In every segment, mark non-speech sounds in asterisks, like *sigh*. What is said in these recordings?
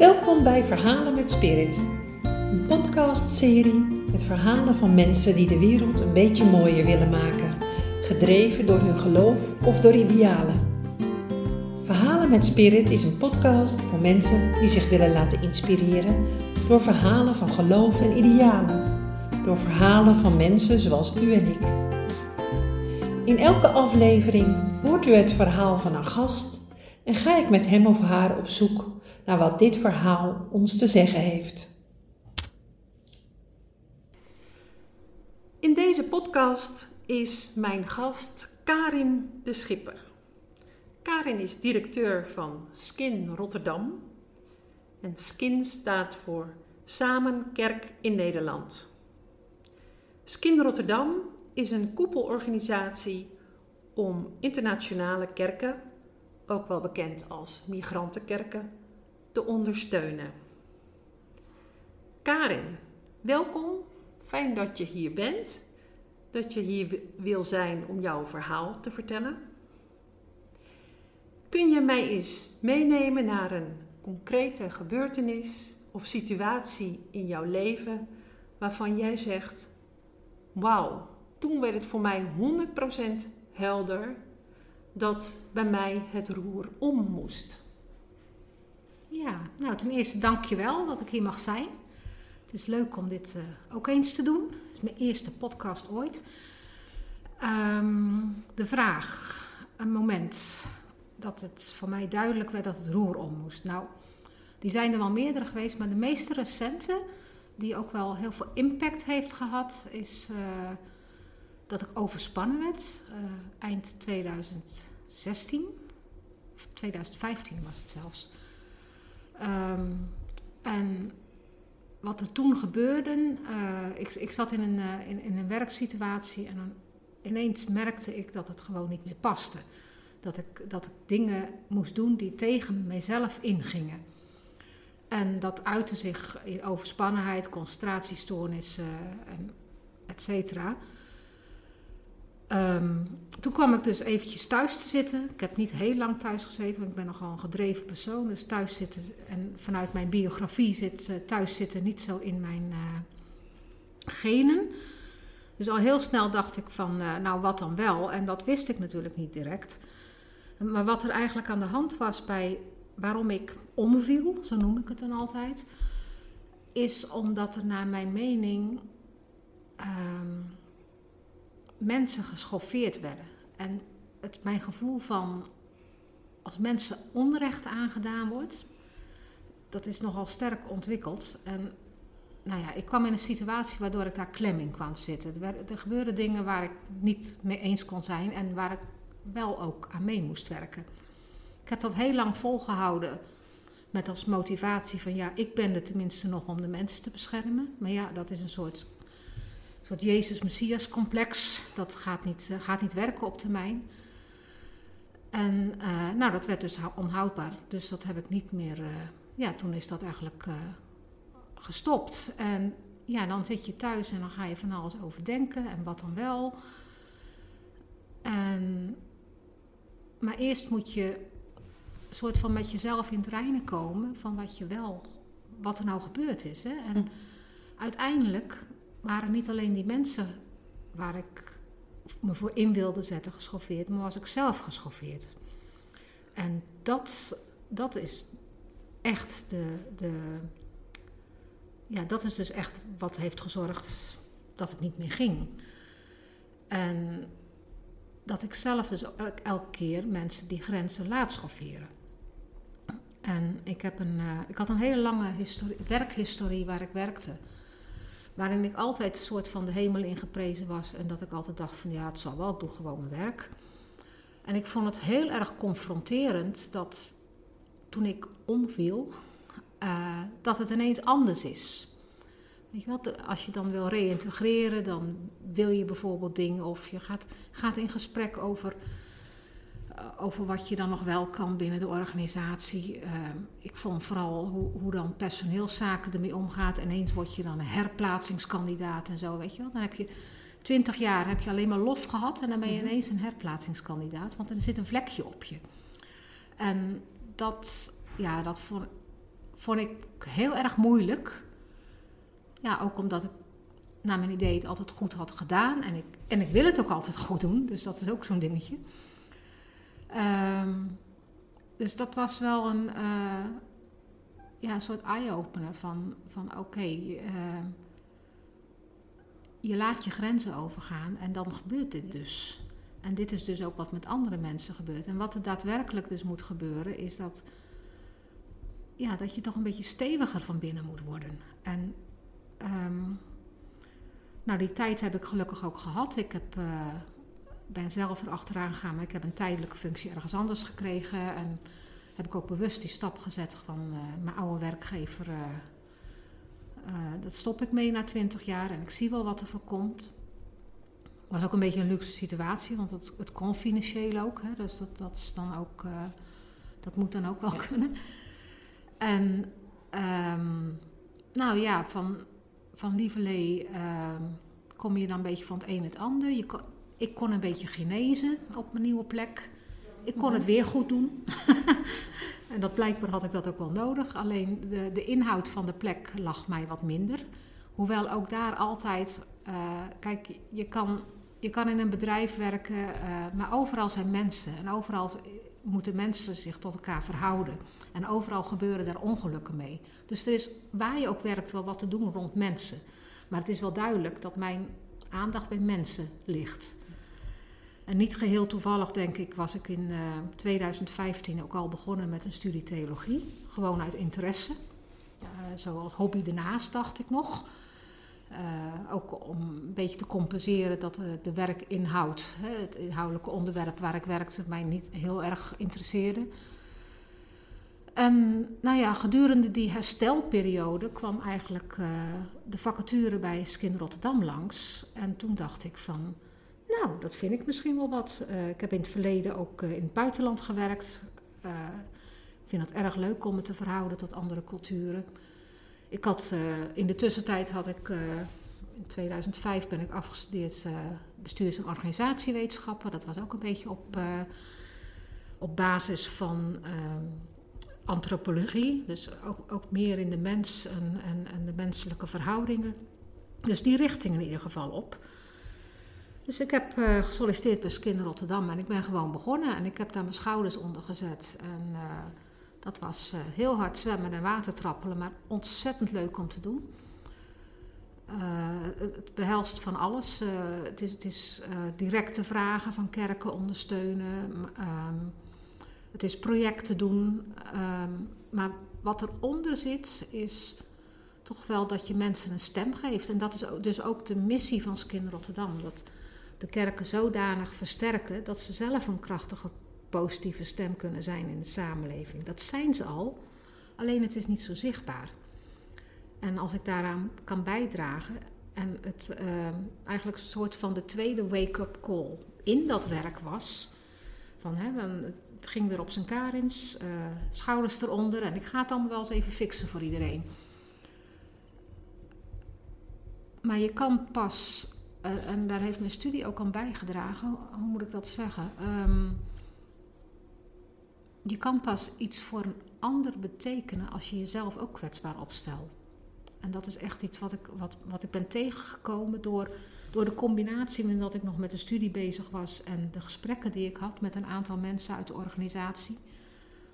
Welkom bij Verhalen met Spirit, een podcastserie met verhalen van mensen die de wereld een beetje mooier willen maken, gedreven door hun geloof of door idealen. Verhalen met Spirit is een podcast voor mensen die zich willen laten inspireren door verhalen van geloof en idealen, door verhalen van mensen zoals u en ik. In elke aflevering hoort u het verhaal van een gast en ga ik met hem of haar op zoek naar wat dit verhaal ons te zeggen heeft. In deze podcast is mijn gast Karin de Schipper. Karin is directeur van Skin Rotterdam. En Skin staat voor Samen Kerk in Nederland. Skin Rotterdam is een koepelorganisatie om internationale kerken, ook wel bekend als migrantenkerken, te ondersteunen. Karin, welkom. Fijn dat je hier bent. Dat je hier wil zijn om jouw verhaal te vertellen. Kun je mij eens meenemen naar een concrete gebeurtenis of situatie in jouw leven waarvan jij zegt: Wauw, toen werd het voor mij 100% helder dat bij mij het roer om moest. Ja, nou ten eerste dank je wel dat ik hier mag zijn. Het is leuk om dit uh, ook eens te doen. Het is mijn eerste podcast ooit. Um, de vraag, een moment dat het voor mij duidelijk werd dat het roer om moest. Nou, die zijn er wel meerdere geweest, maar de meest recente, die ook wel heel veel impact heeft gehad, is uh, dat ik overspannen werd. Uh, eind 2016, of 2015 was het zelfs. Um, en wat er toen gebeurde, uh, ik, ik zat in een, uh, in, een werksituatie en dan ineens merkte ik dat het gewoon niet meer paste. Dat ik, dat ik dingen moest doen die tegen mijzelf ingingen. En dat uitte zich in overspannenheid, concentratiestoornissen, en et cetera. Um, toen kwam ik dus eventjes thuis te zitten. Ik heb niet heel lang thuis gezeten, want ik ben nogal een gedreven persoon. Dus thuis zitten, en vanuit mijn biografie zit uh, thuis zitten niet zo in mijn uh, genen. Dus al heel snel dacht ik van, uh, nou wat dan wel? En dat wist ik natuurlijk niet direct. Maar wat er eigenlijk aan de hand was bij waarom ik omviel, zo noem ik het dan altijd, is omdat er naar mijn mening um, mensen geschoffeerd werden. En het, mijn gevoel van als mensen onrecht aangedaan wordt, dat is nogal sterk ontwikkeld. En nou ja, ik kwam in een situatie waardoor ik daar klem in kwam zitten. Er, er gebeurden dingen waar ik niet mee eens kon zijn en waar ik wel ook aan mee moest werken. Ik heb dat heel lang volgehouden met als motivatie van ja, ik ben er tenminste nog om de mensen te beschermen. Maar ja, dat is een soort soort Jezus-Messias-complex. Dat gaat niet, uh, gaat niet werken op termijn. En uh, nou, dat werd dus onhoudbaar. Dus dat heb ik niet meer. Uh, ja, toen is dat eigenlijk gestopt. En ja, dan zit je thuis en dan ga je van alles overdenken. En wat dan wel. En, maar eerst moet je soort van met jezelf in het reinen komen van wat je wel, wat er nou gebeurd is. Hè? En hm. uiteindelijk waren niet alleen die mensen waar ik me voor in wilde zetten geschoffeerd, maar was ik zelf geschoffeerd. En dat, dat is echt de, de. Ja, dat is dus echt wat heeft gezorgd dat het niet meer ging. En dat ik zelf dus elke keer mensen die grenzen laat schofferen. En ik, heb een, uh, ik had een hele lange historie, werkhistorie waar ik werkte. Waarin ik altijd een soort van de hemel in geprezen was. En dat ik altijd dacht van ja, het zal wel, ik doe gewoon mijn werk. En ik vond het heel erg confronterend dat toen ik omviel, uh, dat het ineens anders is. Weet je wat, als je dan wil reïntegreren, dan wil je bijvoorbeeld dingen of je gaat, gaat in gesprek over eh, over wat je dan nog wel kan binnen de organisatie. Uh, ik vond vooral hoe, hoe, dan personeelszaken ermee omgaat. Ineens word je dan een herplaatsingskandidaat en zo, weet je wel. Dan heb je twintig jaar heb je alleen maar lof gehad en dan ben je mhm. ineens een herplaatsingskandidaat. Want er zit een vlekje op je. En dat, ja, dat vond, vond ik heel erg moeilijk. Ja, ook omdat ik naar mijn idee het altijd goed had gedaan. En ik, en ik wil het ook altijd goed doen, dus dat is ook zo'n dingetje. Ehm, dus dat was wel een, uh, ja, een soort eye-opener van, van oké, ehm, je laat je grenzen overgaan en dan gebeurt dit dus. En dit is dus ook wat met andere mensen gebeurt. En wat er daadwerkelijk dus moet gebeuren, is dat, ja, dat je toch een beetje steviger van binnen moet worden. En um, nou, die tijd heb ik gelukkig ook gehad. Ik heb, uh, ben zelf erachteraan gegaan, maar ik heb een tijdelijke functie ergens anders gekregen. En heb ik ook bewust die stap gezet van uh, mijn oude werkgever. Uh, dat stop ik mee na twintig jaar en ik zie wel wat er voor komt was ook een beetje een luxe situatie, want het, het kon financieel ook. Hè, dus dat, dat, is dan ook, dat moet dan ook wel kunnen. En um, nou ja, van, van Lieverlee uh, kom je dan een beetje van het een het ander. Je ik kon een beetje genezen op mijn nieuwe plek. Ik kon het weer goed doen. *laughs* en dat blijkbaar had ik dat ook wel nodig. Alleen de, de inhoud van de plek lag mij wat minder. Hoewel ook daar altijd, uh, kijk, je kan je kan in een bedrijf werken, uh, maar overal zijn mensen. En overal moeten mensen zich tot elkaar verhouden. En overal gebeuren daar ongelukken mee. Dus er is waar je ook werkt wel wat te doen rond mensen. Maar het is wel duidelijk dat mijn aandacht bij mensen ligt. En niet geheel toevallig, denk ik, was ik in uh, eh, 2015 ook al begonnen met een studie theologie. Gewoon uit interesse. Uh, zo als hobby ernaast, dacht ik nog. Uh, ook om een beetje te compenseren dat de, werkinhoud, hè, het inhoudelijke onderwerp waar ik werkte, mij niet heel erg interesseerde. En nou ja, gedurende die herstelperiode kwam eigenlijk de vacature bij Skin Rotterdam langs. En toen dacht ik van, nou, dat vind ik misschien wel wat. Uh, ik heb in het verleden ook in het buitenland gewerkt. ik vind het erg leuk om me te verhouden tot andere culturen. Ik had, in de tussentijd had ik, in 2005 ben ik afgestudeerd bestuurs- en organisatiewetenschappen. Dat was ook een beetje op, op basis van ehm, antropologie. Dus ook, ook, meer in de mens en, en, en, de menselijke verhoudingen. Dus die richting in ieder geval op. Dus ik heb gesolliciteerd bij Skin Rotterdam en ik ben gewoon begonnen. En ik heb daar mijn schouders onder gezet. En dat was uh, heel hard zwemmen en watertrappelen, maar ontzettend leuk om te doen. Het behelst van alles. Het is, het is directe vragen van kerken ondersteunen. Um, het is projecten doen. Um, maar wat eronder zit, is toch wel dat je mensen een stem geeft. En dat is dus ook de missie van Skin Rotterdam. Dat de kerken zodanig versterken dat ze zelf een krachtige positieve stem kunnen zijn in de samenleving. Dat zijn ze al, alleen het is niet zo zichtbaar. En als ik daaraan kan bijdragen en het uh, eigenlijk een soort van de tweede wake-up call in dat werk was, van hè, het ging weer op zijn karins, uh, schouders eronder en ik ga het allemaal wel eens even fixen voor iedereen. Maar je kan pas, uh, en daar heeft mijn studie ook aan bijgedragen, hoe moet ik dat zeggen? Um, je kan pas iets voor een ander betekenen als je jezelf ook kwetsbaar opstelt. En dat is echt iets wat ik, wat, wat ik ben tegengekomen door, door de combinatie met dat ik nog met de studie bezig was en de gesprekken die ik had met een aantal mensen uit de organisatie.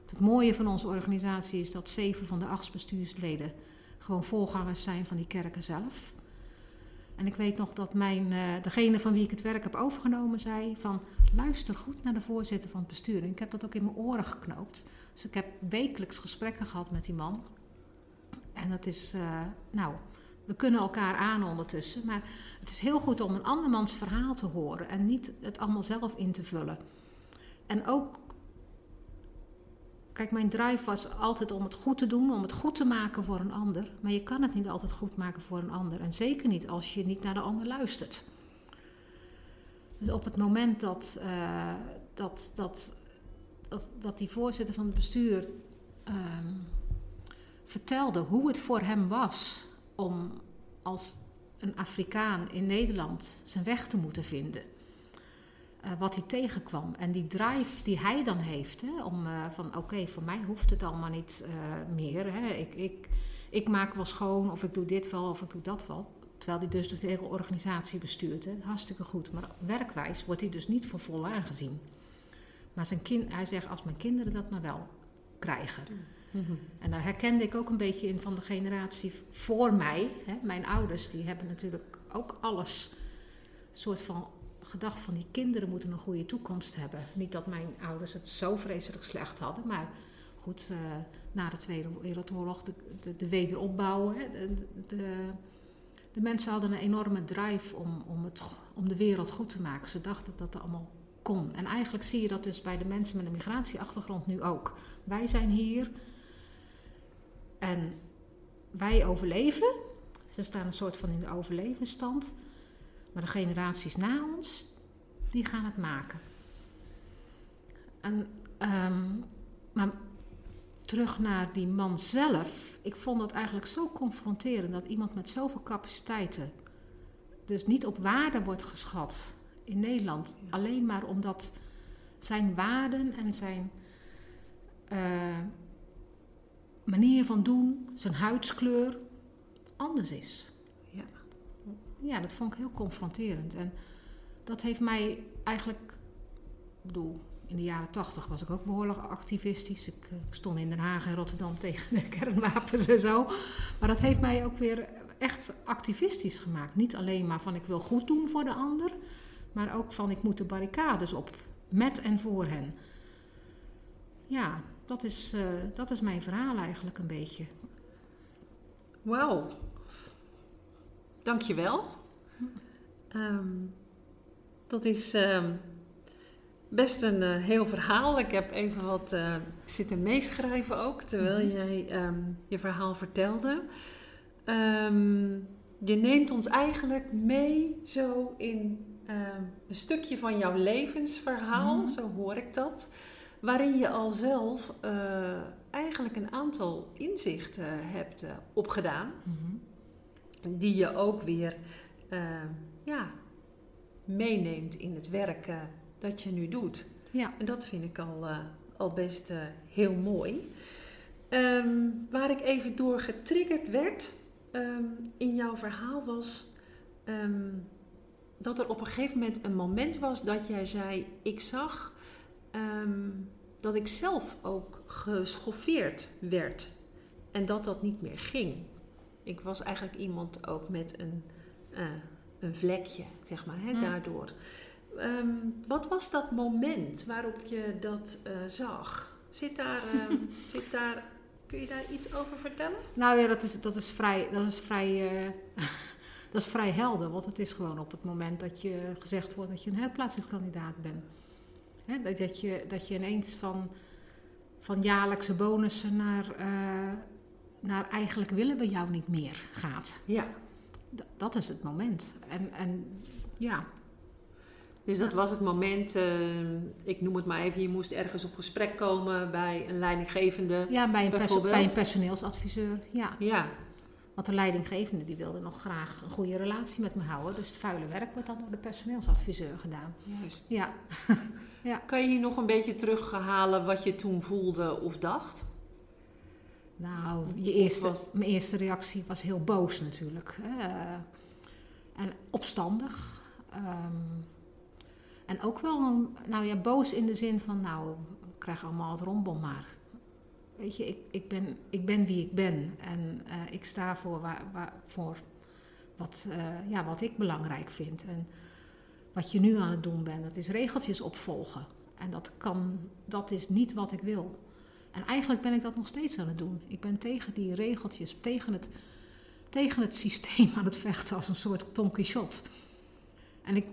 Het mooie van onze organisatie is dat zeven van de acht bestuursleden gewoon voorgangers zijn van die kerken zelf. En ik weet nog dat mijn, uh, degene van wie ik het werk heb overgenomen zei van luister goed naar de voorzitter van het bestuur. En ik heb dat ook in mijn oren geknoopt. Dus ik heb wekelijks gesprekken gehad met die man. En dat is, uh, nou, we kunnen elkaar aan ondertussen. Maar het is heel goed om een andermans verhaal te horen en niet het allemaal zelf in te vullen. En ook Kijk, mijn drive was altijd om het goed te doen, om het goed te maken voor een ander. Maar je kan het niet altijd goed maken voor een ander. En zeker niet als je niet naar de ander luistert. Dus op het moment dat, uh, dat, dat, dat, dat, die voorzitter van het bestuur uh, vertelde hoe het voor hem was om als een Afrikaan in Nederland zijn weg te moeten vinden. Eh, wat hij tegenkwam. En die drive die hij dan heeft, hè, om eh, van oké, voor mij hoeft het allemaal niet eh, meer. Hè. Ik, ik, ik maak wel schoon, of ik doe dit wel, of ik doe dat wel. Terwijl hij dus de hele organisatie bestuurt. Hè. Hartstikke goed. Maar werkwijs wordt hij dus niet voor vol aangezien. Maar zijn kind, hij zegt, als mijn kinderen dat maar wel krijgen. En daar herkende ik ook een beetje in van de generatie voor mij. Hè. Mijn ouders, die hebben natuurlijk ook alles soort van gedacht van die kinderen moeten een goede toekomst hebben. Niet dat mijn ouders het zo vreselijk slecht hadden, maar goed, uh, na de Tweede Wereldoorlog, de, de, de wederopbouw. Hè, de, de, mensen hadden een enorme drive om, om, het, om de wereld goed te maken. Ze dachten dat dat allemaal kon. En eigenlijk zie je dat dus bij de mensen met een migratieachtergrond nu ook. Wij zijn hier en wij overleven. Ze staan een soort van in de overlevingsstand. Maar de generaties na ons, die gaan het maken. En, um, maar terug naar die man zelf. Ik vond dat eigenlijk zo confronterend dat iemand met zoveel capaciteiten, dus niet op waarde wordt geschat in Nederland. Alleen maar omdat zijn waarden en zijn uh, manier van doen, zijn huidskleur anders is. Ja. Dat vond ik heel confronterend. En dat heeft mij eigenlijk, ik bedoel, in de jaren tachtig was ik ook behoorlijk activistisch. Ik, ik, stond in Den Haag en Rotterdam *laughs* tegen de kernwapens en zo. Maar dat heeft mij ook weer echt activistisch gemaakt. Niet alleen maar van ik wil goed doen voor de ander, maar ook van ik moet de barricades op, met en voor hen. Ja, dat is, uh, dat is mijn verhaal eigenlijk een beetje. Wauw. Dankjewel. Um, dat is um, best een uh, heel verhaal. Ik heb even wat uh, zitten meeschrijven ook, terwijl mm -hmm. jij um, je verhaal vertelde. je neemt ons eigenlijk mee zo in een stukje van jouw levensverhaal, mm -hmm. zo hoor ik dat waarin je al zelf uh, eigenlijk een aantal inzichten hebt opgedaan, mm -hmm. Die je ook weer uh, ja, meeneemt in het werk dat je nu doet. Ja. En dat vind ik al, al best heel mooi. Um, waar ik even door getriggerd werd um, in jouw verhaal was um, dat er op een gegeven moment een moment was dat jij zei: Ik zag dat ik zelf ook geschoffeerd werd en dat dat niet meer ging. Ik was eigenlijk iemand ook met een, uh, een vlekje, zeg maar, hè, hm. daardoor. Um, wat was dat moment waarop je dat uh, zag? Zit daar, uh, *laughs* zit daar, kun je daar iets over vertellen? Nou ja, dat is, dat is vrij, dat is vrij, uh, *laughs* dat is vrij helder. Want het is gewoon op het moment dat je gezegd wordt dat je een herplaatsingskandidaat bent. Hè, dat, je, dat je ineens van, van jaarlijkse bonussen naar, naar eigenlijk willen we jou niet meer gaat. Ja. D dat is het moment. En, en ja. Dus dat was het moment, uh, ik noem het maar even, je moest ergens op gesprek komen bij een leidinggevende. Ja, bij een, perso bij een personeelsadviseur. Ja. ja. Want de leidinggevende die wilde nog graag een goede relatie met me houden. Dus het vuile werk wordt dan door de personeelsadviseur gedaan. Juist. Ja. *laughs* ja. Kan je hier nog een beetje terughalen wat je toen voelde of dacht? Nou, je eerste, mijn eerste reactie was heel boos natuurlijk. En opstandig. Um, en ook wel, nou ja, boos in de zin van, nou, ik krijg allemaal het rombel maar weet je, ik, ik, ben, ik ben wie ik ben. En uh, ik sta voor, waar, waar, voor wat, uh, ja, wat ik belangrijk vind. En wat je nu aan het doen bent, dat is regeltjes opvolgen. En dat, kan, dat is niet wat ik wil. En eigenlijk ben ik dat nog steeds aan het doen. Ik ben tegen die regeltjes, tegen het, tegen het systeem aan het vechten als een soort Don Quixote. En, ik,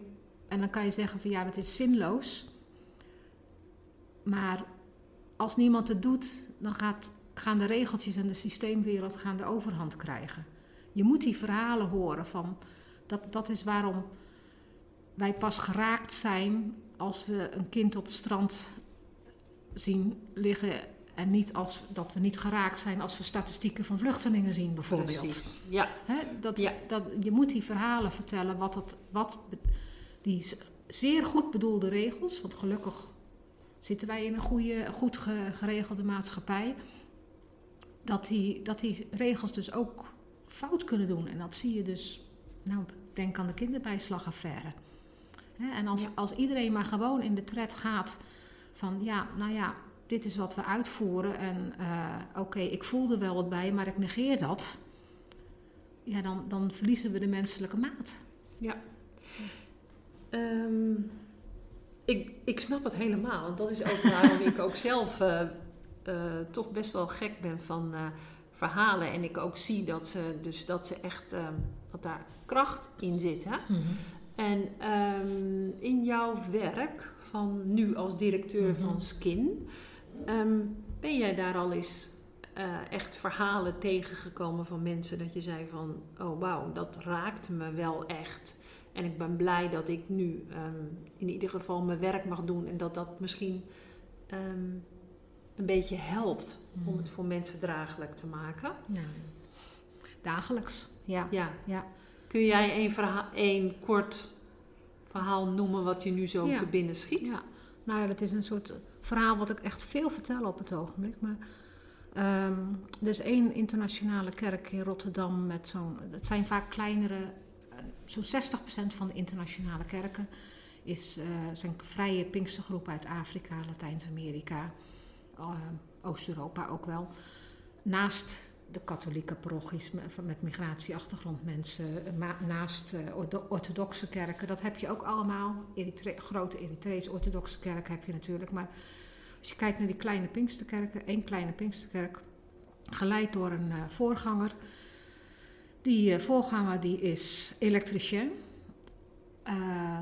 en dan kan je zeggen van ja, dat is zinloos. Maar als niemand het doet, dan gaat, gaan de regeltjes en de systeemwereld gaan de overhand krijgen. Je moet die verhalen horen van dat, dat is waarom wij pas geraakt zijn als we een kind op het strand zien liggen en niet als dat we niet geraakt zijn als we statistieken van vluchtelingen zien, bijvoorbeeld. Precies. Ja. dat, ja. Dat, je moet die verhalen vertellen, wat, dat, wat die zeer goed bedoelde regels, want gelukkig zitten wij in een goede, goed geregelde maatschappij, dat die, dat die regels dus ook fout kunnen doen. En dat zie je dus, nou, denk aan de kinderbijslagaffaire. en als, als iedereen maar gewoon in de tred gaat van, ja, nou ja, dit is wat we uitvoeren en uh, oké, ik voel er wel wat bij, maar ik negeer dat. Ja, dan, dan verliezen we de menselijke maat. Ja. Um, ik, ik snap het helemaal. Dat is ook waarom ik ook zelf uh, uh, toch best wel gek ben van verhalen. En ik ook zie dat ze, dus dat ze echt, dat daar kracht in zit. Hè? Mm -hmm. En um, in jouw werk van nu als directeur mm -hmm. van Skin, um, ben jij daar al eens echt verhalen tegengekomen van mensen dat je zei van, oh wauw, dat raakt me wel echt. En ik ben blij dat ik nu um, in ieder geval mijn werk mag doen en dat dat misschien um, een beetje helpt mm. om het voor mensen draaglijk te maken. Nou, dagelijks, ja. ja. ja. Kun jij een, verhaal, een kort verhaal noemen wat je nu zo ja. te binnen schiet? Ja, nou ja, dat is een soort verhaal wat ik echt veel vertel op het ogenblik. Maar um, er is één internationale kerk in Rotterdam met zo'n. Het zijn vaak kleinere zo'n 60% van de internationale kerken is, uh, zijn vrije pinkstergroepen uit Afrika, Latijns-Amerika, uh, Oost-Europa ook wel. Naast de katholieke parochies met, migratieachtergrond mensen, naast uh, de orthodoxe kerken, dat heb je ook allemaal. Eritre grote Eritrese orthodoxe kerk heb je natuurlijk, maar als je kijkt naar die kleine pinksterkerken, één kleine pinksterkerk, geleid door een voorganger die voorganger die is elektricien.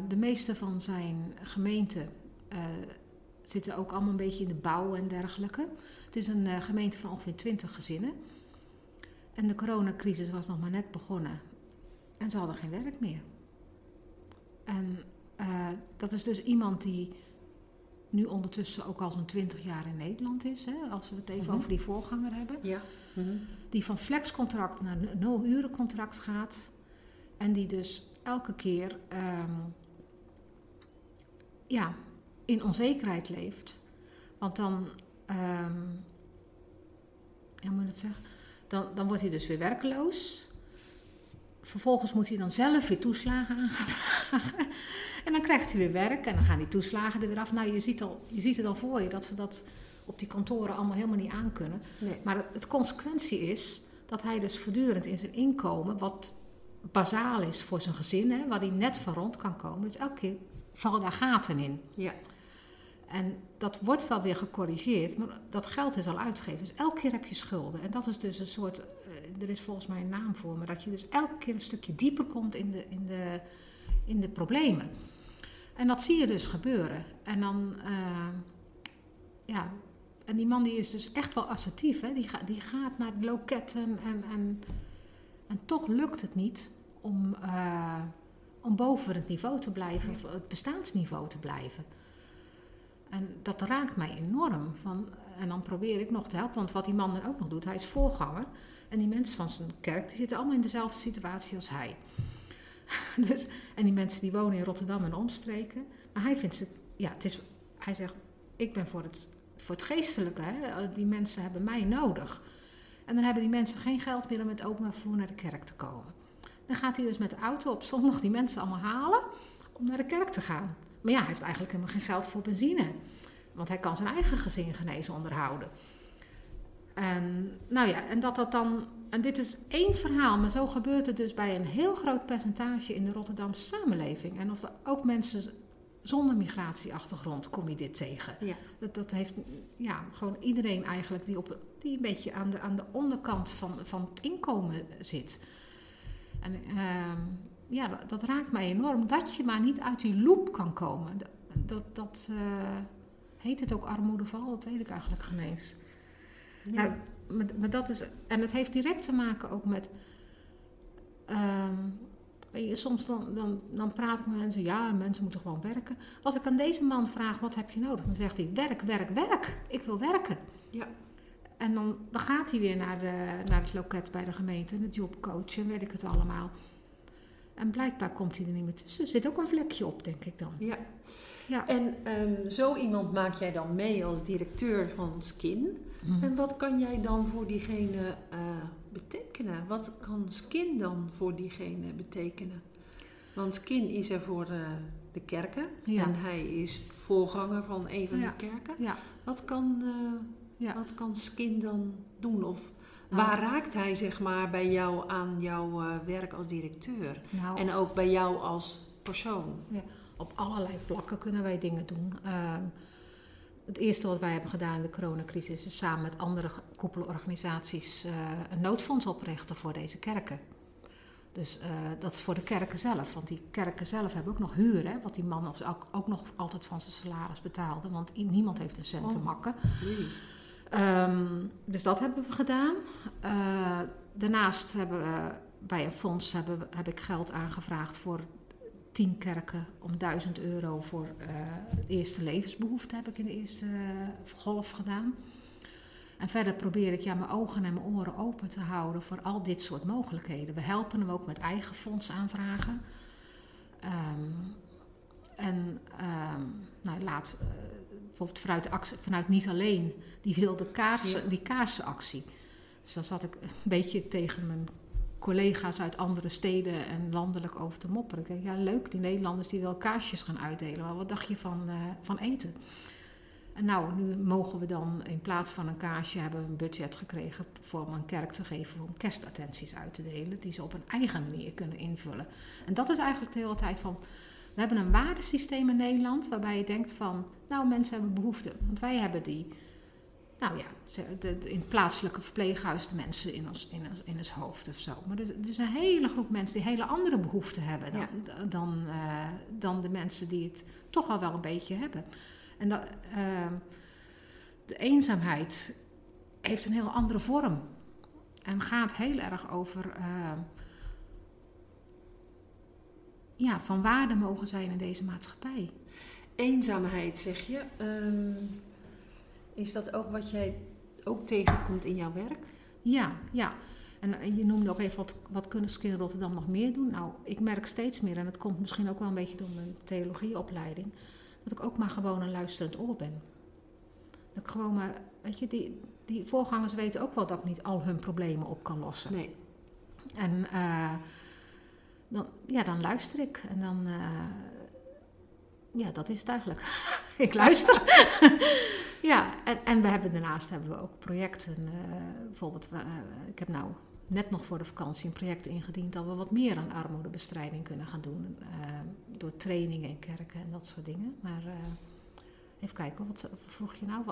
De meeste van zijn gemeenten uh, zitten ook allemaal een beetje in de bouw en dergelijke. Het is een gemeente van ongeveer 20 gezinnen. En de coronacrisis was nog maar net begonnen. En ze hadden geen werk meer. En dat is dus iemand die nu ondertussen ook al zo'n 20 jaar in Nederland is. Hè, als we het even mm-hmm. over die voorganger hebben. Ja. Mm-hmm. Die van flexcontract naar nul-urencontract gaat. En die dus elke keer um, ja, in onzekerheid leeft. Want dan, um, ja, moet ik het zeggen? Dan, dan wordt hij dus weer werkeloos. Vervolgens moet hij dan zelf weer toeslagen aanvragen. En dan krijgt hij weer werk en dan gaan die toeslagen er weer af. Nou, je ziet, al, je ziet het al voor je dat ze dat op die kantoren allemaal helemaal niet aankunnen. Nee. Maar het, het, consequentie is dat hij dus voortdurend in zijn inkomen, wat bazaal is voor zijn gezin, hè, waar hij net van rond kan komen, dus elke keer vallen daar gaten in. Ja. En dat wordt wel weer gecorrigeerd, maar dat geld is al uitgegeven. Dus elke keer heb je schulden. En dat is dus een soort, uh, er is volgens mij een naam voor, maar dat je dus elke keer een stukje dieper komt in de, in de, in de problemen. En dat zie je dus gebeuren. En dan, uh, ja, en die man die is dus echt wel assertief. Hè? Die, ga, die gaat naar de loketten en, en, en toch lukt het niet om, uh, om boven het niveau te blijven, of het bestaansniveau te blijven. En dat raakt mij enorm. Van, en dan probeer ik nog te helpen, want wat die man dan ook nog doet, hij is voorganger. En die mensen van zijn kerk, die zitten allemaal in dezelfde situatie als hij. *laughs* dus, en die mensen die wonen in Rotterdam en omstreken. Maar hij vindt het, ja, het is, hij zegt, ik ben voor het, voor het geestelijke. Hè? Die mensen hebben mij nodig. En dan hebben die mensen geen geld meer om met openbaar vervoer naar de kerk te komen. Dan gaat hij dus met de auto op zondag die mensen allemaal halen om naar de kerk te gaan. Maar ja, hij heeft eigenlijk helemaal geen geld voor benzine. Want hij kan zijn eigen gezin genezen onderhouden. En, nou ja, en dat dat dan. En dit is één verhaal, maar zo gebeurt het dus bij een heel groot percentage in de Rotterdamse samenleving. En of ook mensen zonder migratieachtergrond kom je dit tegen. Ja. Dat, dat heeft ja, gewoon iedereen eigenlijk die, op, die een beetje aan de, aan de onderkant van, van het inkomen zit. En uh, ja, dat, raakt mij enorm. Dat je maar niet uit die loop kan komen. Dat, dat, uh, heet het ook armoedeval, dat weet ik eigenlijk geen eens. Ja. Nou, maar, maar, dat is, en het heeft direct te maken ook met. Um, weet je, soms dan, dan, dan praat ik met mensen, ja, mensen moeten gewoon werken. Als ik aan deze man vraag, wat heb je nodig? Dan zegt hij, werk, werk, werk. Ik wil werken. Ja. En dan, dan gaat hij weer naar, naar het loket bij de gemeente, de jobcoach en weet ik het allemaal. En blijkbaar komt hij er niet meer tussen. Er zit ook een vlekje op, denk ik dan. Ja. Ja. En ehm, zo iemand maak jij dan mee als directeur van Skin. Mhm. En wat kan jij dan voor diegene eh, betekenen? Wat kan Skin dan voor diegene betekenen? Want Skin is er voor eh, de kerken Ja. en hij is voorganger van een van Ja. die kerken. Ja, Wat kan, eh, ja. wat kan Skin dan doen? Of. Waar raakt hij zeg maar bij jou aan jouw eh, werk als directeur? Nou, En ook bij jou als persoon? op allerlei vlakken kunnen wij dingen doen. Ehm, het eerste wat wij hebben gedaan in de coronacrisis is samen met andere koepelorganisaties eh, een noodfonds oprichten voor deze kerken. Dus eh, dat is voor de kerken zelf, want die kerken zelf hebben ook nog huur, hè, wat die man als- ook, ook nog altijd van zijn salaris betaalde, want niemand heeft een cent te Oh. makken. Ehm, dus dat hebben we gedaan. Eh, daarnaast hebben we bij een fonds hebben, heb ik geld aangevraagd voor tien kerken om 1000 euro voor eh, eerste levensbehoefte heb ik in de eerste eh, golf gedaan. En verder probeer ik ja, mijn ogen en mijn oren open te houden voor al dit soort mogelijkheden. We helpen hem ook met eigen fondsaanvragen. Ehm, en ehm, nou, laat, bijvoorbeeld vanuit, actie, vanuit niet alleen die wilde kaarsen, die kaarsenactie. Dus dan zat ik een beetje tegen mijn collega's uit andere steden en landelijk over te mopperen. Ik denk, ja leuk, die Nederlanders die wel kaarsjes gaan uitdelen. Maar wat dacht je van, eh, van eten? En nou, nu mogen we dan in plaats van een kaarsje hebben we een budget gekregen voor om een kerk te geven om kerstattenties uit te delen, die ze op een eigen manier kunnen invullen. En dat is eigenlijk de hele tijd van, we hebben een waardesysteem in Nederland waarbij je denkt van, nou mensen hebben behoefte. Want wij hebben die, nou ja, in het plaatselijke verpleeghuis de mensen in ons, in ons, in ons hoofd of zo. Maar er, is- een hele groep mensen die hele andere behoeften hebben dan, dan, eh, dan de mensen die het toch al wel een beetje hebben. En dat, ehm, de eenzaamheid heeft een heel andere vorm. En gaat heel erg over ehm, ja, van waarde mogen zijn in deze maatschappij. Eenzaamheid, zeg je. Ehm, is dat ook wat jij ook tegenkomt in jouw werk? Ja, ja. En eh, je noemde ook even wat, wat kunnen Skin Rotterdam nog meer doen. Nou, ik merk steeds meer, en dat komt misschien ook wel een beetje door mijn theologieopleiding, dat ik ook maar gewoon een luisterend oor ben. Dat ik gewoon maar, weet je, die, die voorgangers weten ook wel dat ik niet al hun problemen op kan lossen. Nee. En eh, ja, dan luister ik. En dan, eh, ja, dat is het eigenlijk. *laughs* ik luister. *laughs* ja, en, en we hebben daarnaast hebben we ook projecten. eh, bijvoorbeeld, eh, ik heb nou net nog voor de vakantie een project ingediend dat we wat meer aan armoedebestrijding kunnen gaan doen. door trainingen in kerken en dat soort dingen. Maar even kijken, wat vroeg je nou?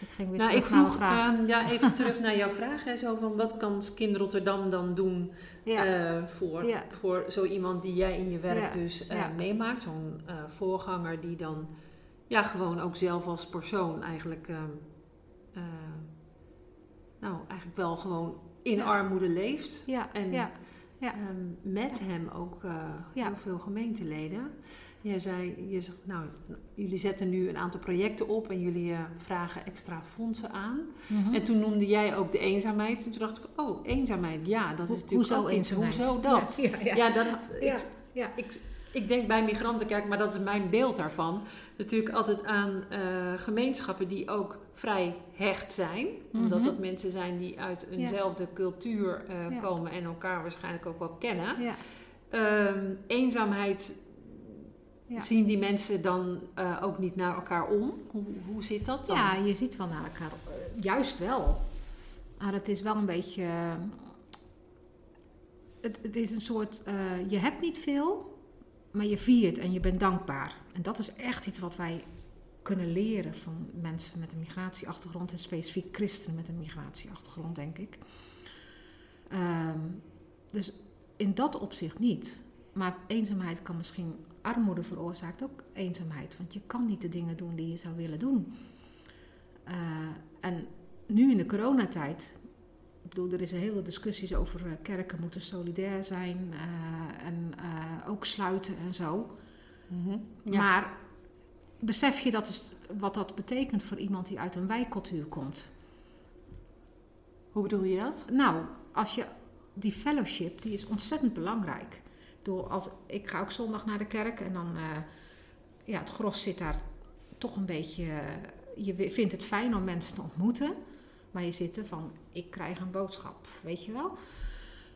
Ik ging weer Nou, ik terug naar mijn vroeg vraag. ehm, ja, even *laughs* terug naar jouw vraag. Hè, zo van, wat kan Skin Rotterdam dan doen ja. eh, voor, Ja. voor zo iemand die jij in je werk Ja, dus eh, meemaakt? Zo'n eh, voorganger die dan ja, gewoon ook zelf als persoon eigenlijk, ehm, eh, nou, eigenlijk wel gewoon in armoede leeft. en- ja, ja. Ehm, met hem ook heel veel gemeenteleden. Jij zei, je zegt, nou, jullie zetten nu een aantal projecten op en jullie eh, vragen extra fondsen aan. Mhm. En toen noemde jij ook de eenzaamheid. En toen dacht ik, oh, eenzaamheid, ja, dat is natuurlijk hoezo ook iets. eenzaamheid? Hoezo dat? Ja, ja, Ja, dan, Ja. ik, ja. ik, ik denk bij migrantenkerk, maar dat is mijn beeld daarvan. Natuurlijk altijd aan eh, gemeenschappen die ook vrij hecht zijn. Omdat Mhm. dat mensen zijn die uit eenzelfde cultuur eh, komen en elkaar waarschijnlijk ook wel kennen. Ja, Ehm, eenzaamheid Ja. zien die mensen dan eh, ook niet naar elkaar om? Hoe, hoe zit dat dan? ja, je ziet wel naar elkaar. eh, Juist wel. Maar het is wel een beetje. eh, Het, het is een soort. je hebt niet veel, maar je viert en je bent dankbaar. En dat is echt iets wat wij kunnen leren van mensen met een migratieachtergrond. En specifiek christenen met een migratieachtergrond, denk ik. Ehm, dus in dat opzicht niet. Maar eenzaamheid kan misschien. Armoede veroorzaakt ook eenzaamheid. Want je kan niet de dingen doen die je zou willen doen. Eh, en nu in de coronatijd. Ik bedoel, er is een hele discussies over eh, kerken moeten solidair zijn. eh, en ook sluiten en zo. Mhm. Ja. Maar besef je dat is, wat dat betekent voor iemand die uit een wijkcultuur komt? Hoe bedoel je dat? Nou, als je die fellowship, die is ontzettend belangrijk. Bedoel, als, ik ga ook zondag naar de kerk en dan, eh, ja, het gros zit daar toch een beetje, eh, je vindt het fijn om mensen te ontmoeten, maar je zit er van, ik krijg een boodschap, weet je wel.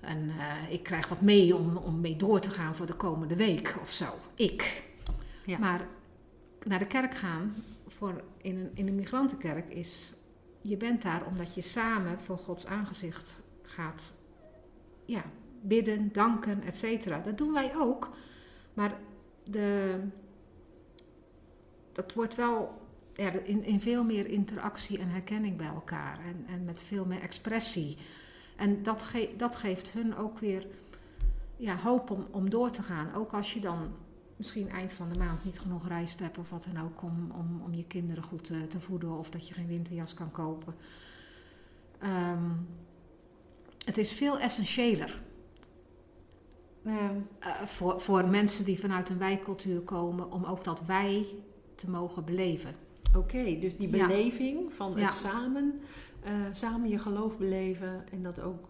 En eh, ik krijg wat mee om, om mee door te gaan voor de komende week of zo. Ik. Ja. Maar naar de kerk gaan voor in, een, in een migrantenkerk is. Je bent daar omdat je samen voor Gods aangezicht gaat ja, bidden, danken, et cetera. Dat doen wij ook. Maar de, dat wordt wel ja, in, in veel meer interactie en herkenning bij elkaar. En, en met veel meer expressie. En dat, dat geeft hun ook weer ja, hoop om, om door te gaan. Ook als je dan misschien eind van de maand niet genoeg rijst hebt of wat dan ook om, om, om je kinderen goed te, te voeden of dat je geen winterjas kan kopen. Ehm, het is veel essentiëler Ehm, eh, voor, voor mensen die vanuit een wijkcultuur komen om ook dat wij te mogen beleven. Oké, dus die Ja. beleving van Ja. het samen, eh, samen je geloof beleven en dat ook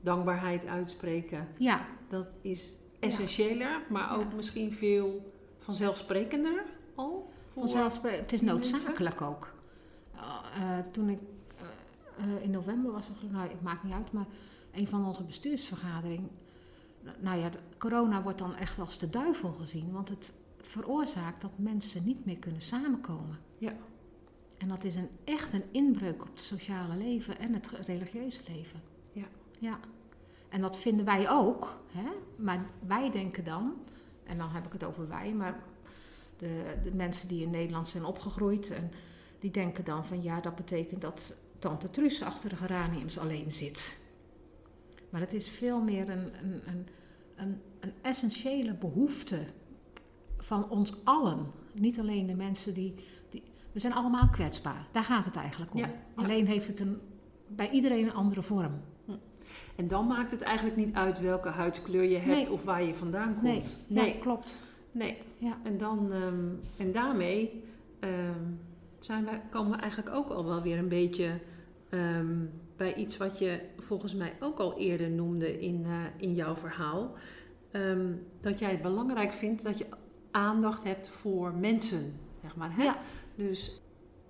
dankbaarheid uitspreken, Ja, dat is essentiëler, maar ook misschien veel vanzelfsprekender al. vanzelfsprekend. Het is mensen? noodzakelijk ook. Eh, toen ik in november was het, nou het maakt niet uit, maar een van onze bestuursvergaderingen. Nou ja, corona wordt dan echt als de duivel gezien, want het veroorzaakt dat mensen niet meer kunnen samenkomen. Ja. En dat is een, echt een inbreuk op het sociale leven en het religieuze leven. Ja. Ja. En dat vinden wij ook, hè? maar wij denken dan, en dan heb ik het over wij, maar de, de mensen die in Nederland zijn opgegroeid, en die denken dan van ja, dat betekent dat tante Truus achter de geraniums alleen zit. Maar het is veel meer een, een, een, een, een essentiële behoefte van ons allen. Niet alleen de mensen die, die. We zijn allemaal kwetsbaar. Daar gaat het eigenlijk om. Ja, ja. Alleen heeft het een, bij iedereen een andere vorm. En dan maakt het eigenlijk niet uit welke huidskleur je hebt Nee. of waar je vandaan komt. Nee, nee. ja, klopt. nee. Ja. En, dan, ehm, en daarmee ehm, zijn wij, komen we eigenlijk ook al wel weer een beetje ehm, bij iets wat je volgens mij ook al eerder noemde in, eh, in jouw verhaal. Ehm, dat jij het belangrijk vindt dat je aandacht hebt voor mensen, zeg maar. Hè? Ja. Dus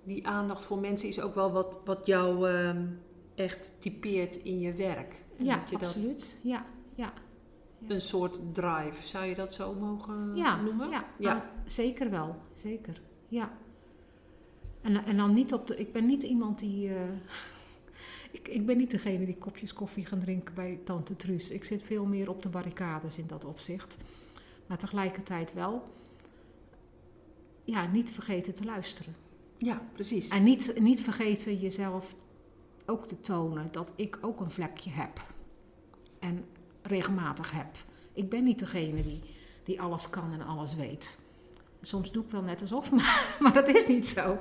die aandacht voor mensen is ook wel wat, wat jou ehm, echt typeert in je werk. En Ja, dat je dat absoluut. Ja, ja. een soort drive, zou je dat zo mogen ja, noemen? Ja, Ja. nou, zeker wel. Zeker. Ja. En, en dan niet op de. Ik ben niet iemand die. eh, ik, ik ben niet degene die kopjes koffie gaan drinken bij Tante Truus. Ik zit veel meer op de barricades in dat opzicht. Maar tegelijkertijd wel. Ja, niet vergeten te luisteren. Ja, precies. En niet, niet vergeten jezelf ook te tonen dat ik ook een vlekje heb. En regelmatig heb. Ik ben niet degene die, die alles kan en alles weet. Soms doe ik wel net alsof, *laughs* maar, maar dat is niet zo.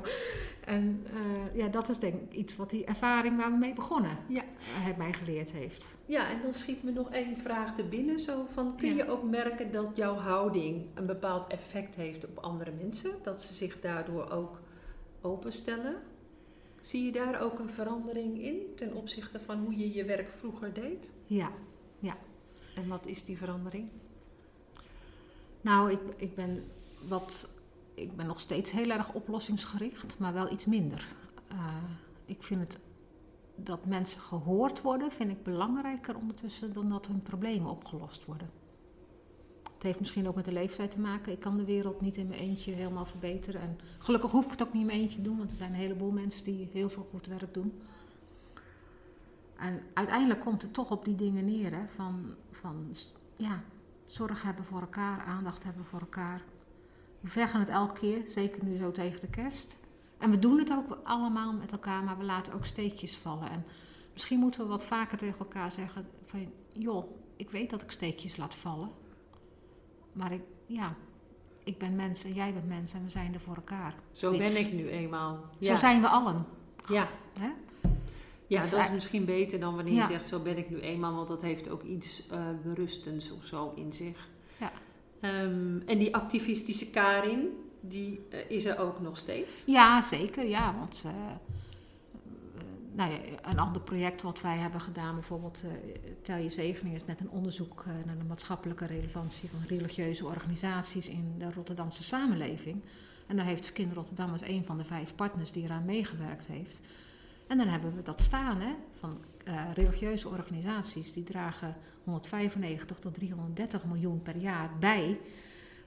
En eh, ja, dat is denk ik iets wat die ervaring waar we mee begonnen Ja. eh, mij geleerd heeft. Ja, en dan schiet me nog één vraag te binnen. Zo van, kun Ja. je ook merken dat jouw houding een bepaald effect heeft op andere mensen? Dat ze zich daardoor ook openstellen? Zie je daar ook een verandering in ten opzichte van hoe je je werk vroeger deed? Ja. En wat is die verandering? Nou, ik, ik ben wat. Ik ben nog steeds heel erg oplossingsgericht, maar wel iets minder. Eh, ik vind het dat mensen gehoord worden, vind ik belangrijker ondertussen dan dat hun problemen opgelost worden. Het heeft misschien ook met de leeftijd te maken. Ik kan de wereld niet in mijn eentje helemaal verbeteren. En gelukkig hoef ik het ook niet in mijn eentje te doen, want er zijn een heleboel mensen die heel veel goed werk doen. En uiteindelijk komt het toch op die dingen neer, hè, van, van ja, zorg hebben voor elkaar, aandacht hebben voor elkaar. We zeggen het elke keer, zeker nu zo tegen de kerst. En we doen het ook allemaal met elkaar, maar we laten ook steekjes vallen. En misschien moeten we wat vaker tegen elkaar zeggen van, joh, ik weet dat ik steekjes laat vallen. Maar ik, ja, ik ben mens en jij bent mens en we zijn er voor elkaar. Zo Niks. ben ik nu eenmaal. Zo zijn we allen. Ja, Hè? ja Dat is dat is misschien beter dan wanneer Ja. je zegt zo ben ik nu eenmaal, want dat heeft ook iets eh, berustends of zo in zich. Ehm, en die activistische Karin, die eh, is er ook nog steeds. Ja, zeker. Ja, want eh, nou ja, een ander project wat wij hebben gedaan, bijvoorbeeld Tel je Zegening, is net een onderzoek naar de maatschappelijke relevantie van religieuze organisaties in de Rotterdamse samenleving. En daar heeft Kind Rotterdam als een van de vijf partners die eraan meegewerkt heeft. En dan hebben we dat staan, hè, van uh, religieuze organisaties die dragen 195 tot 330 miljoen per jaar bij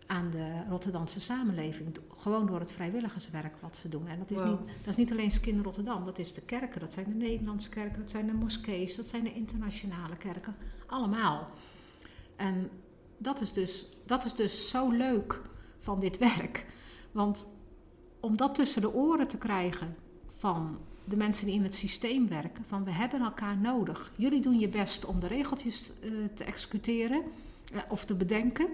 aan de Rotterdamse samenleving. Gewoon door het vrijwilligerswerk wat ze doen. En dat is, Wow. niet, dat is niet alleen Skin Rotterdam, dat is de kerken, dat zijn de Nederlandse kerken, dat zijn de moskees, dat zijn de internationale kerken. Allemaal. En dat is dus, dat is dus zo leuk van dit *laughs* werk. Want om dat tussen de oren te krijgen van de mensen die in het systeem werken, van we hebben elkaar nodig. Jullie doen je best om de regeltjes eh, te executeren eh, of te bedenken.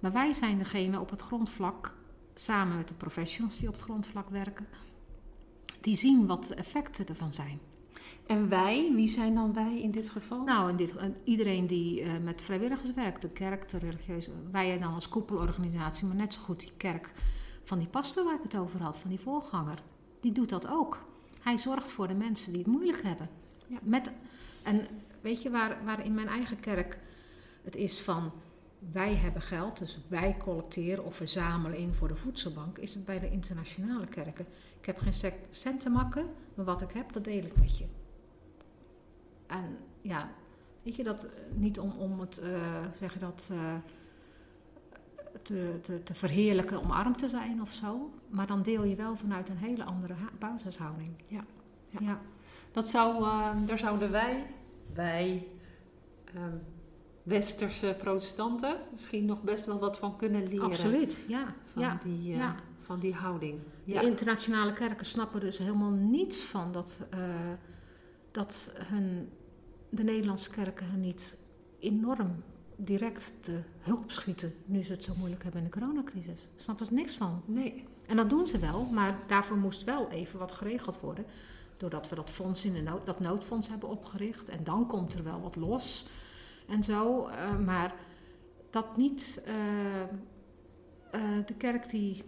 Maar wij zijn degene op het grondvlak, samen met de professionals die op het grondvlak werken, die zien wat de effecten ervan zijn. En wij, wie zijn dan wij in dit geval? Nou, en dit, en iedereen die eh, met vrijwilligers werkt, de kerk, de religieuze, wij dan als koepelorganisatie, maar net zo goed die kerk van die pastor waar ik het over had, van die voorganger, die doet dat ook. Hij zorgt voor de mensen die het moeilijk hebben. Ja. Met, en weet je waar, waar in mijn eigen kerk het is van wij hebben geld, dus wij collecteren of verzamelen in voor de voedselbank, is het bij de internationale kerken. Ik heb geen cent- te makken, maar wat ik heb, dat deel ik met je. En ja, weet je dat eh, niet om, om het, eh, zeg je dat, eh, te, te, te verheerlijken om arm te zijn of zo, maar dan deel je wel vanuit een hele andere basishouding. Ja, ja. ja. Dat zou, eh, daar zouden wij, wij, ehm, westerse protestanten, misschien nog best wel wat van kunnen leren. absoluut. Ja, Van, ja. die, eh, ja. van die houding. De internationale kerken snappen dus helemaal niets van dat, eh, dat hun, de Nederlandse kerken hun niet enorm direct de hulp schieten nu ze het zo moeilijk hebben in de coronacrisis. Daar snappen ze niks van. Nee, En dat doen ze wel, maar daarvoor moest wel even wat geregeld worden. Doordat we dat fonds in de nood, dat noodfonds hebben opgericht. En dan komt er wel wat los en zo. eh, maar dat niet. eh, eh, de kerk die.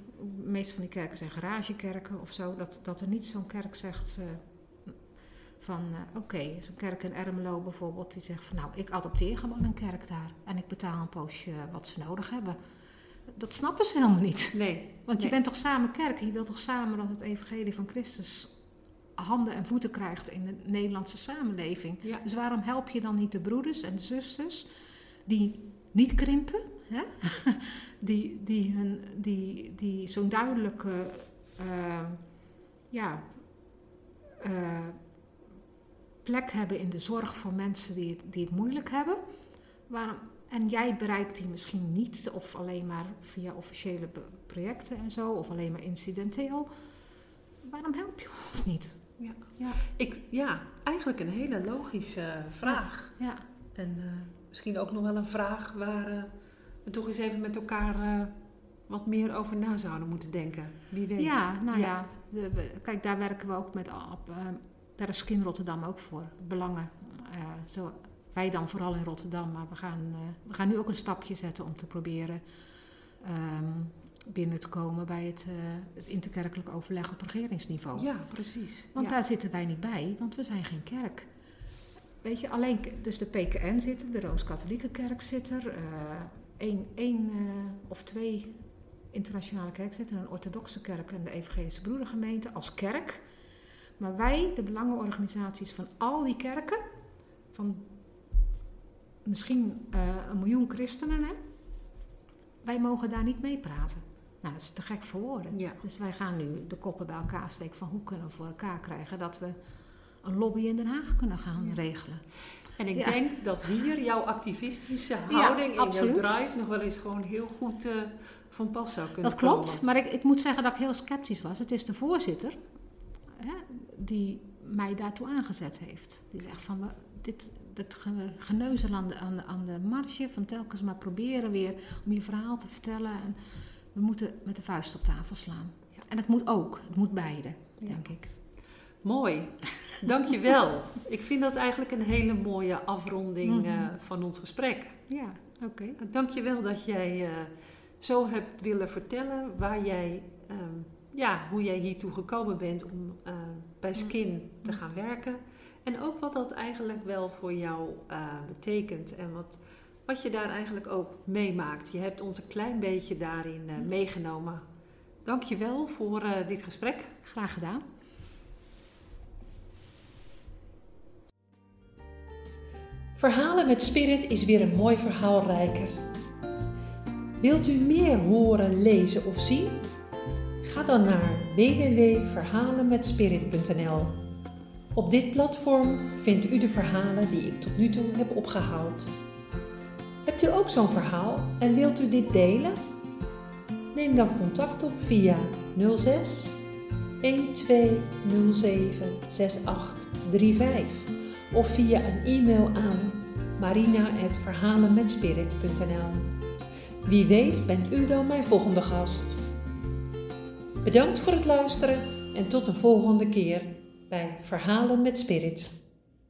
De meeste van die kerken zijn garagekerken of zo. Dat, dat er niet zo'n kerk zegt. Van eh, oké, zo'n kerk in Ermelo bijvoorbeeld, die zegt van nou, ik adopteer gewoon een kerk daar en ik betaal een poosje wat ze nodig hebben. Dat snappen ze helemaal niet. nee. Want je Nee. bent toch samen kerk en je wilt toch samen dat het evangelie van Christus handen en voeten krijgt in de Nederlandse samenleving. Ja. Dus waarom help je dan niet de broeders en de zusters die niet krimpen, hè? *laughs* die, die, hun, die, die zo'n duidelijke eh, ja, eh, plek hebben in de zorg voor mensen die het, die het moeilijk hebben. Waarom, en jij bereikt die misschien niet, of alleen maar via officiële projecten en zo, of alleen maar incidenteel. Waarom help je ons niet? Ja. Ja, Ik, ja, eigenlijk een hele logische vraag. ja. En eh, misschien ook nog wel een vraag waar eh, we toch eens even met elkaar eh, wat meer over na zouden moeten denken. Wie weet. Ja, nou Ja. ja. de- we- kijk, daar werken we ook met, op, daar is Skin Rotterdam ook voor. Belangen. eh, zo, wij dan vooral in Rotterdam, maar we gaan, eh, we gaan nu ook een stapje zetten om te proberen ehm, binnen te komen bij het, eh, het interkerkelijk overleg op regeringsniveau. Ja, precies. Want ja. daar zitten wij niet bij, want we zijn geen kerk. Weet je, alleen dus de PKN zit er, de Rooms-Katholieke Kerk zit er, één, één of twee internationale kerken zitten, een orthodoxe kerk en de Evangelische Broedergemeente als kerk. Maar wij, de belangenorganisaties van al die kerken, van misschien eh, een miljoen christenen, hè, wij mogen daar niet mee praten. Nou, dat is te gek voor woorden. Ja. Dus wij gaan nu de koppen bij elkaar steken van hoe kunnen we voor elkaar krijgen dat we een lobby in Den Haag kunnen gaan Ja. regelen. En ik Ja. denk dat hier jouw activistische houding en jouw drive nog wel eens gewoon heel goed eh, van pas zou kunnen Dat klopt, komen. maar ik, ik moet zeggen dat ik heel sceptisch was. Het is de voorzitter hè, die mij daartoe aangezet heeft. Die zegt van dit, ge- geneuzel aan de, aan, de, aan de marge, van telkens maar proberen weer om je verhaal te vertellen. En we moeten met de vuist op tafel slaan. Ja. En het moet ook, het moet beide, Ja. denk ik. Mooi, dankjewel. ik vind dat eigenlijk een hele mooie afronding eh, Mhm. van ons gesprek. Ja, oké. Dankjewel dat jij eh, zo hebt willen vertellen waar jij, ehm, ja, hoe jij hiertoe gekomen bent om eh, bij Skin te gaan werken. En ook wat dat eigenlijk wel voor jou eh, betekent en wat, wat je daar eigenlijk ook meemaakt. Je hebt ons een klein beetje daarin uh, meegenomen. Dank je wel voor uh, dit gesprek. Graag gedaan. Verhalen met Spirit is weer een mooi verhaal rijker. Wilt u meer horen, lezen of zien? Ga dan naar www.verhalenmetspirit.nl. Op dit platform vindt u de verhalen die ik tot nu toe heb opgehaald. Hebt u ook zo'n verhaal en wilt u dit delen? Neem dan contact op via 06 1207 6835 of via een e-mail aan marina.verhalenmetspirit.nl. Wie weet bent u dan mijn volgende gast. Bedankt voor het luisteren en tot een volgende keer bij Verhalen met Spirit.